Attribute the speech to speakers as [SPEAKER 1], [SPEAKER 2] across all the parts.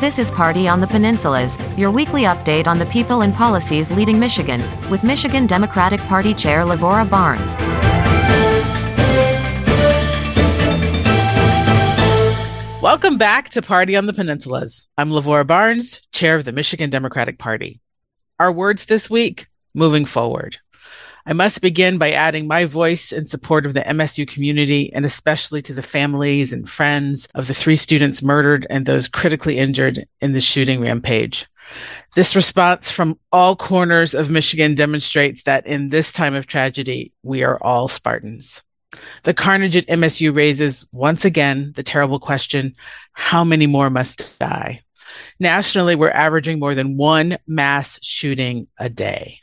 [SPEAKER 1] This is Party on the Peninsulas, your weekly update on the people and policies leading Michigan, with Michigan Democratic Party Chair Lavora Barnes.
[SPEAKER 2] Welcome back to Party on the Peninsulas. I'm Lavora Barnes, chair of the Michigan Democratic Party. Our words this week moving forward. I must begin by adding my voice in support of the MSU community and especially to the families and friends of the three students murdered and those critically injured in the shooting rampage. This response from all corners of Michigan demonstrates that in this time of tragedy, we are all Spartans. The carnage at MSU raises once again the terrible question, how many more must die? Nationally, we're averaging more than one mass shooting a day.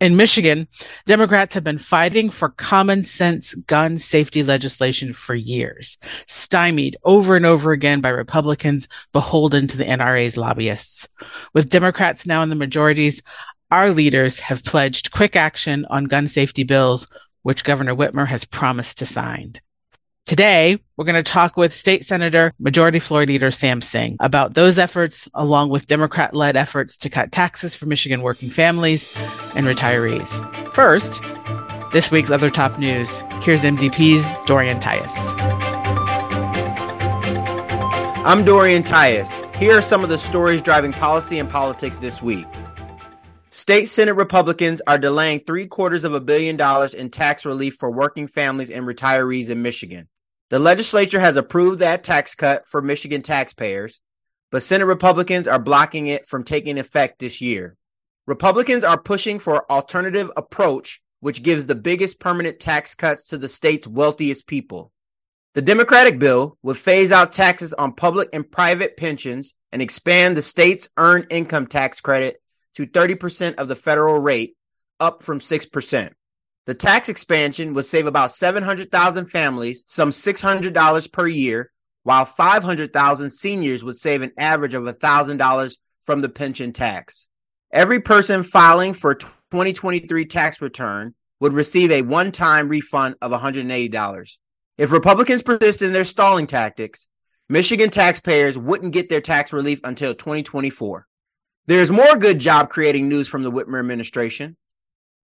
[SPEAKER 2] In Michigan, Democrats have been fighting for common sense gun safety legislation for years, stymied over and over again by Republicans beholden to the NRA's lobbyists. With Democrats now in the majorities, our leaders have pledged quick action on gun safety bills which Governor Whitmer has promised to sign. Today, we're going to talk with State Senator Majority Floor Leader Sam Singh about those efforts, along with Democrat led efforts to cut taxes for Michigan working families and retirees. First, this week's other top news. Here's MDP's Dorian Tyus.
[SPEAKER 3] I'm Dorian Tyus. Here are some of the stories driving policy and politics this week. State Senate Republicans are delaying three quarters of a billion dollars in tax relief for working families and retirees in Michigan. The legislature has approved that tax cut for Michigan taxpayers, but Senate Republicans are blocking it from taking effect this year. Republicans are pushing for alternative approach which gives the biggest permanent tax cuts to the state's wealthiest people. The Democratic bill would phase out taxes on public and private pensions and expand the state's earned income tax credit to 30% of the federal rate, up from 6%. The tax expansion would save about 700,000 families some $600 per year, while 500,000 seniors would save an average of $1,000 from the pension tax. Every person filing for 2023 tax return would receive a one-time refund of $180. If Republicans persist in their stalling tactics, Michigan taxpayers wouldn't get their tax relief until 2024. There's more good job creating news from the Whitmer administration.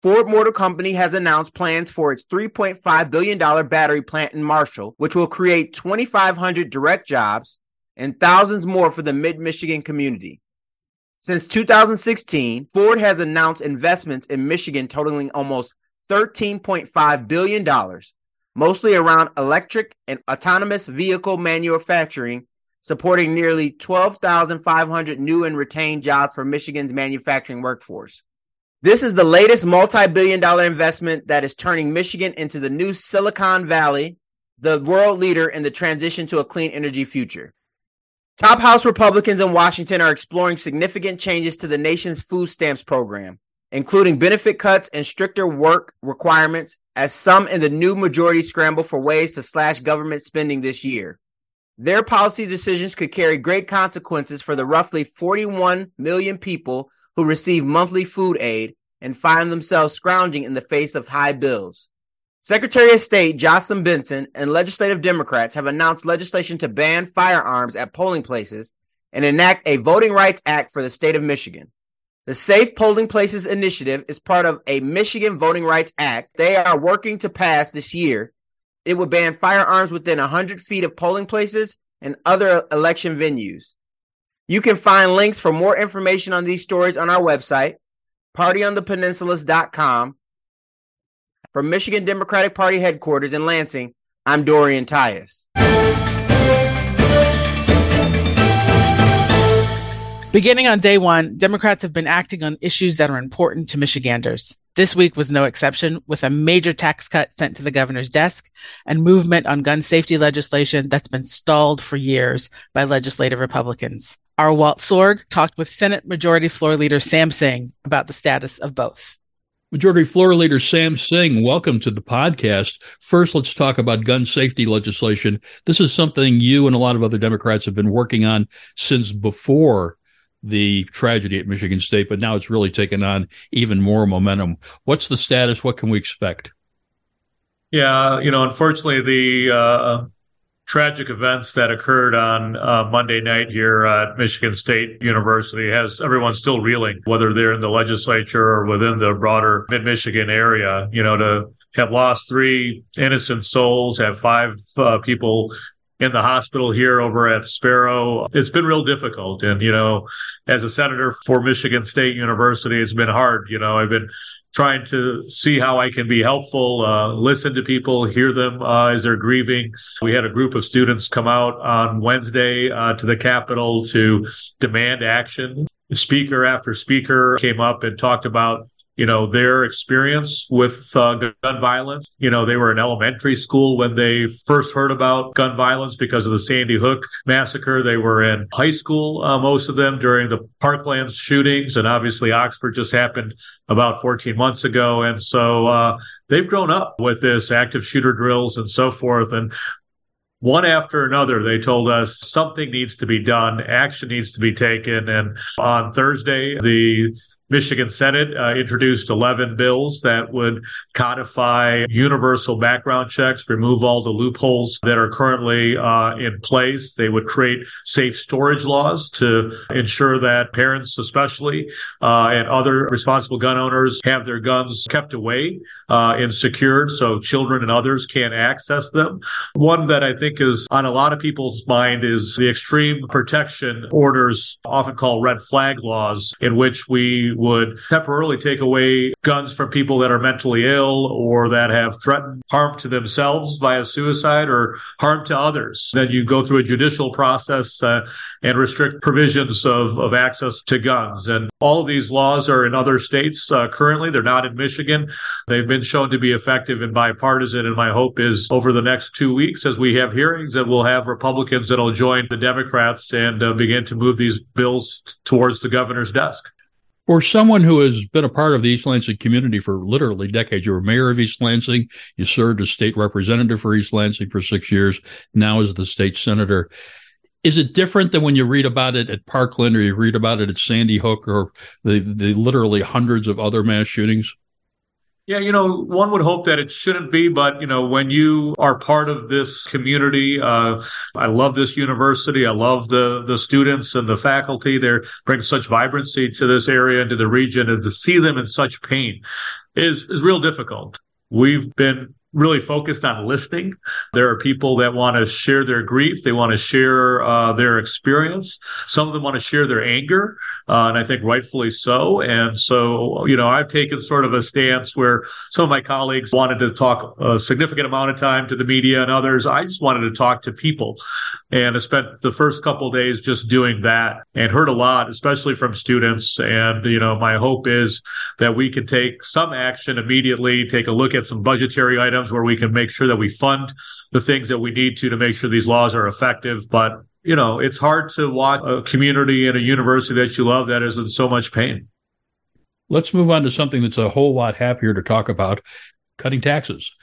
[SPEAKER 3] Ford Motor Company has announced plans for its $3.5 billion battery plant in Marshall, which will create 2,500 direct jobs and thousands more for the mid Michigan community. Since 2016, Ford has announced investments in Michigan totaling almost $13.5 billion, mostly around electric and autonomous vehicle manufacturing supporting nearly 12,500 new and retained jobs for Michigan's manufacturing workforce. This is the latest multi billion dollar investment that is turning Michigan into the new Silicon Valley, the world leader in the transition to a clean energy future. Top House Republicans in Washington are exploring significant changes to the nation's food stamps program, including benefit cuts and stricter work requirements, as some in the new majority scramble for ways to slash government spending this year. Their policy decisions could carry great consequences for the roughly 41 million people who receive monthly food aid and find themselves scrounging in the face of high bills. Secretary of State Jocelyn Benson and legislative Democrats have announced legislation to ban firearms at polling places and enact a Voting Rights Act for the state of Michigan. The Safe Polling Places initiative is part of a Michigan Voting Rights Act they are working to pass this year it would ban firearms within 100 feet of polling places and other election venues. You can find links for more information on these stories on our website, partyonthepeninsulas.com. From Michigan Democratic Party headquarters in Lansing, I'm Dorian Tyus.
[SPEAKER 2] Beginning on day one, Democrats have been acting on issues that are important to Michiganders. This week was no exception, with a major tax cut sent to the governor's desk and movement on gun safety legislation that's been stalled for years by legislative Republicans. Our Walt Sorg talked with Senate Majority Floor Leader Sam Singh about the status of both.
[SPEAKER 4] Majority Floor Leader Sam Singh, welcome to the podcast. First, let's talk about gun safety legislation. This is something you and a lot of other Democrats have been working on since before the tragedy at Michigan State, but now it's really taken on even more momentum. What's the status? What can we expect?
[SPEAKER 5] Yeah, you know, unfortunately, the uh, tragic events that occurred on uh, Monday night here at Michigan State University has everyone still reeling, whether they're in the legislature or within the broader mid Michigan area. You know, to have lost three innocent souls, have five uh, people in the hospital here over at Sparrow. It's been real difficult. And, you know, as a senator for Michigan State University, it's been hard. You know, I've been trying to see how I can be helpful, uh, listen to people, hear them uh, as they're grieving. We had a group of students come out on Wednesday uh, to the Capitol to demand action. Speaker after speaker came up and talked about you know, their experience with uh, gun violence. You know, they were in elementary school when they first heard about gun violence because of the Sandy Hook massacre. They were in high school, uh, most of them during the Parklands shootings. And obviously Oxford just happened about 14 months ago. And so, uh, they've grown up with this active shooter drills and so forth. And one after another, they told us something needs to be done, action needs to be taken. And on Thursday, the Michigan Senate uh, introduced 11 bills that would codify universal background checks, remove all the loopholes that are currently uh, in place. They would create safe storage laws to ensure that parents, especially, uh, and other responsible gun owners have their guns kept away uh, and secured so children and others can't access them. One that I think is on a lot of people's mind is the extreme protection orders, often called red flag laws, in which we would temporarily take away guns from people that are mentally ill or that have threatened harm to themselves via suicide or harm to others. Then you go through a judicial process uh, and restrict provisions of, of access to guns. And all of these laws are in other states uh, currently. They're not in Michigan. They've been shown to be effective and bipartisan. And my hope is over the next two weeks, as we have hearings, that we'll have Republicans that'll join the Democrats and uh, begin to move these bills towards the governor's desk.
[SPEAKER 4] For someone who has been a part of the East Lansing community for literally decades, you were mayor of East Lansing, you served as state representative for East Lansing for six years, now as the state senator. Is it different than when you read about it at Parkland or you read about it at Sandy Hook or the, the literally hundreds of other mass shootings?
[SPEAKER 5] Yeah, you know, one would hope that it shouldn't be, but you know, when you are part of this community, uh, I love this university. I love the the students and the faculty. They bring such vibrancy to this area and to the region, and to see them in such pain is is real difficult. We've been really focused on listening. There are people that want to share their grief. They want to share uh, their experience. Some of them want to share their anger, uh, and I think rightfully so. And so, you know, I've taken sort of a stance where some of my colleagues wanted to talk a significant amount of time to the media and others. I just wanted to talk to people. And I spent the first couple days just doing that and heard a lot, especially from students. And, you know, my hope is that we can take some action immediately, take a look at some budgetary items where we can make sure that we fund the things that we need to to make sure these laws are effective. But, you know, it's hard to watch a community and a university that you love that is in so much pain.
[SPEAKER 4] Let's move on to something that's a whole lot happier to talk about cutting taxes.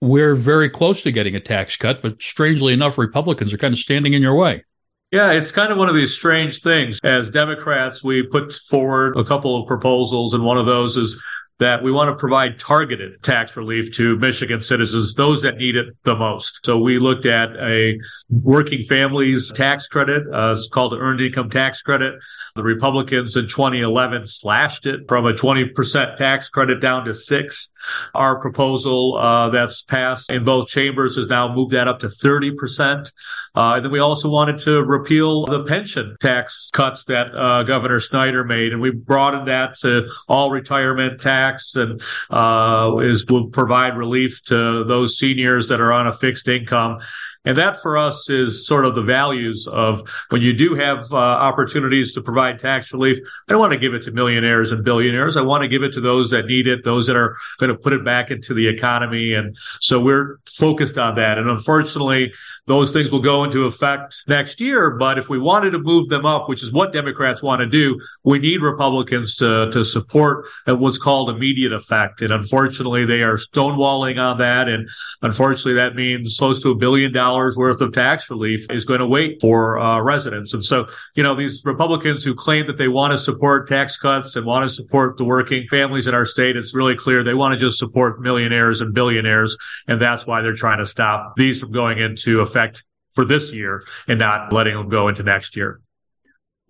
[SPEAKER 4] We're very close to getting a tax cut, but strangely enough, Republicans are kind of standing in your way.
[SPEAKER 5] Yeah, it's kind of one of these strange things. As Democrats, we put forward a couple of proposals, and one of those is that we want to provide targeted tax relief to Michigan citizens, those that need it the most. So we looked at a working families tax credit. Uh, it's called the earned income tax credit. The Republicans in 2011 slashed it from a 20% tax credit down to six. Our proposal uh, that's passed in both chambers has now moved that up to 30%. Uh, then we also wanted to repeal the pension tax cuts that uh, Governor Snyder made, and we broadened that to all retirement tax and uh, is will provide relief to those seniors that are on a fixed income. And that for us is sort of the values of when you do have uh, opportunities to provide tax relief. I don't want to give it to millionaires and billionaires. I want to give it to those that need it, those that are going to put it back into the economy. And so we're focused on that. And unfortunately, those things will go into effect next year. But if we wanted to move them up, which is what Democrats want to do, we need Republicans to, to support what's called immediate effect. And unfortunately, they are stonewalling on that. And unfortunately, that means close to a billion dollars worth of tax relief is going to wait for uh, residents. And so, you know, these Republicans who claim that they want to support tax cuts and want to support the working families in our state, it's really clear they want to just support millionaires and billionaires. And that's why they're trying to stop these from going into effect for this year and not letting them go into next year.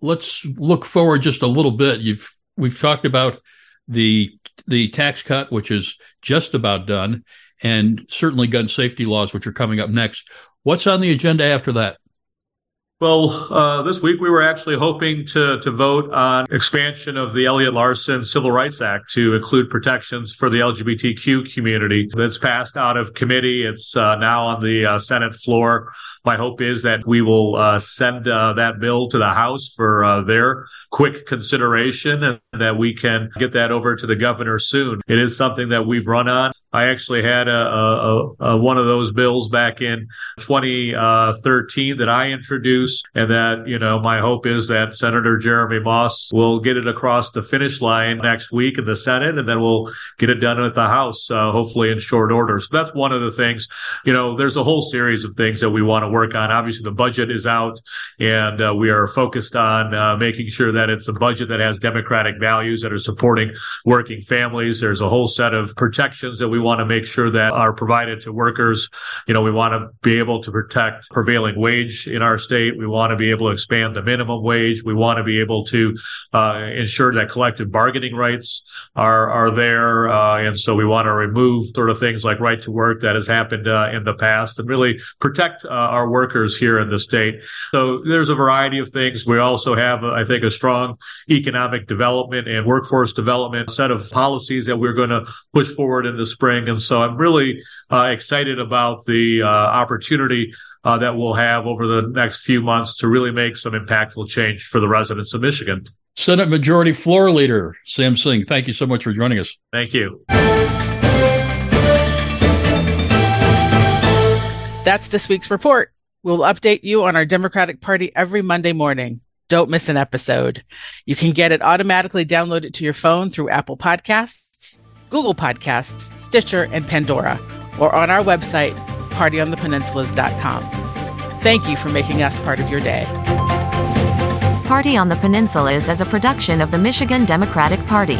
[SPEAKER 4] Let's look forward just a little bit. You've we've talked about the the tax cut, which is just about done, and certainly gun safety laws, which are coming up next. What's on the agenda after that?
[SPEAKER 5] Well, uh, this week we were actually hoping to to vote on expansion of the Elliott Larsen Civil Rights Act to include protections for the LGBTQ community. That's passed out of committee. It's uh, now on the uh, Senate floor. My hope is that we will uh, send uh, that bill to the House for uh, their quick consideration and that we can get that over to the governor soon. It is something that we've run on. I actually had a, a, a one of those bills back in 2013 that I introduced, and that you know my hope is that Senator Jeremy Moss will get it across the finish line next week in the Senate, and then we'll get it done at the House, uh, hopefully in short order. So that's one of the things. You know, there's a whole series of things that we want to work on. Obviously, the budget is out, and uh, we are focused on uh, making sure that it's a budget that has democratic values that are supporting working families. There's a whole set of protections that we want to make sure that are provided to workers. You know, we want to be able to protect prevailing wage in our state. We want to be able to expand the minimum wage. We want to be able to uh, ensure that collective bargaining rights are are there, uh, and so we want to remove sort of things like right to work that has happened uh, in the past, and really protect uh, our workers here in the state. So there's a variety of things. We also have, I think, a strong economic development and workforce development set of policies that we're going to push forward in the spring. And so I'm really uh, excited about the uh, opportunity uh, that we'll have over the next few months to really make some impactful change for the residents of Michigan.
[SPEAKER 4] Senate Majority Floor Leader Sam Singh, thank you so much for joining us.
[SPEAKER 5] Thank you.
[SPEAKER 2] That's this week's report. We'll update you on our Democratic Party every Monday morning. Don't miss an episode. You can get it automatically downloaded to your phone through Apple Podcasts, Google Podcasts, Stitcher, and Pandora, or on our website, partyonthepeninsulas.com. Thank you for making us part of your day.
[SPEAKER 1] Party on the Peninsulas is a production of the Michigan Democratic Party.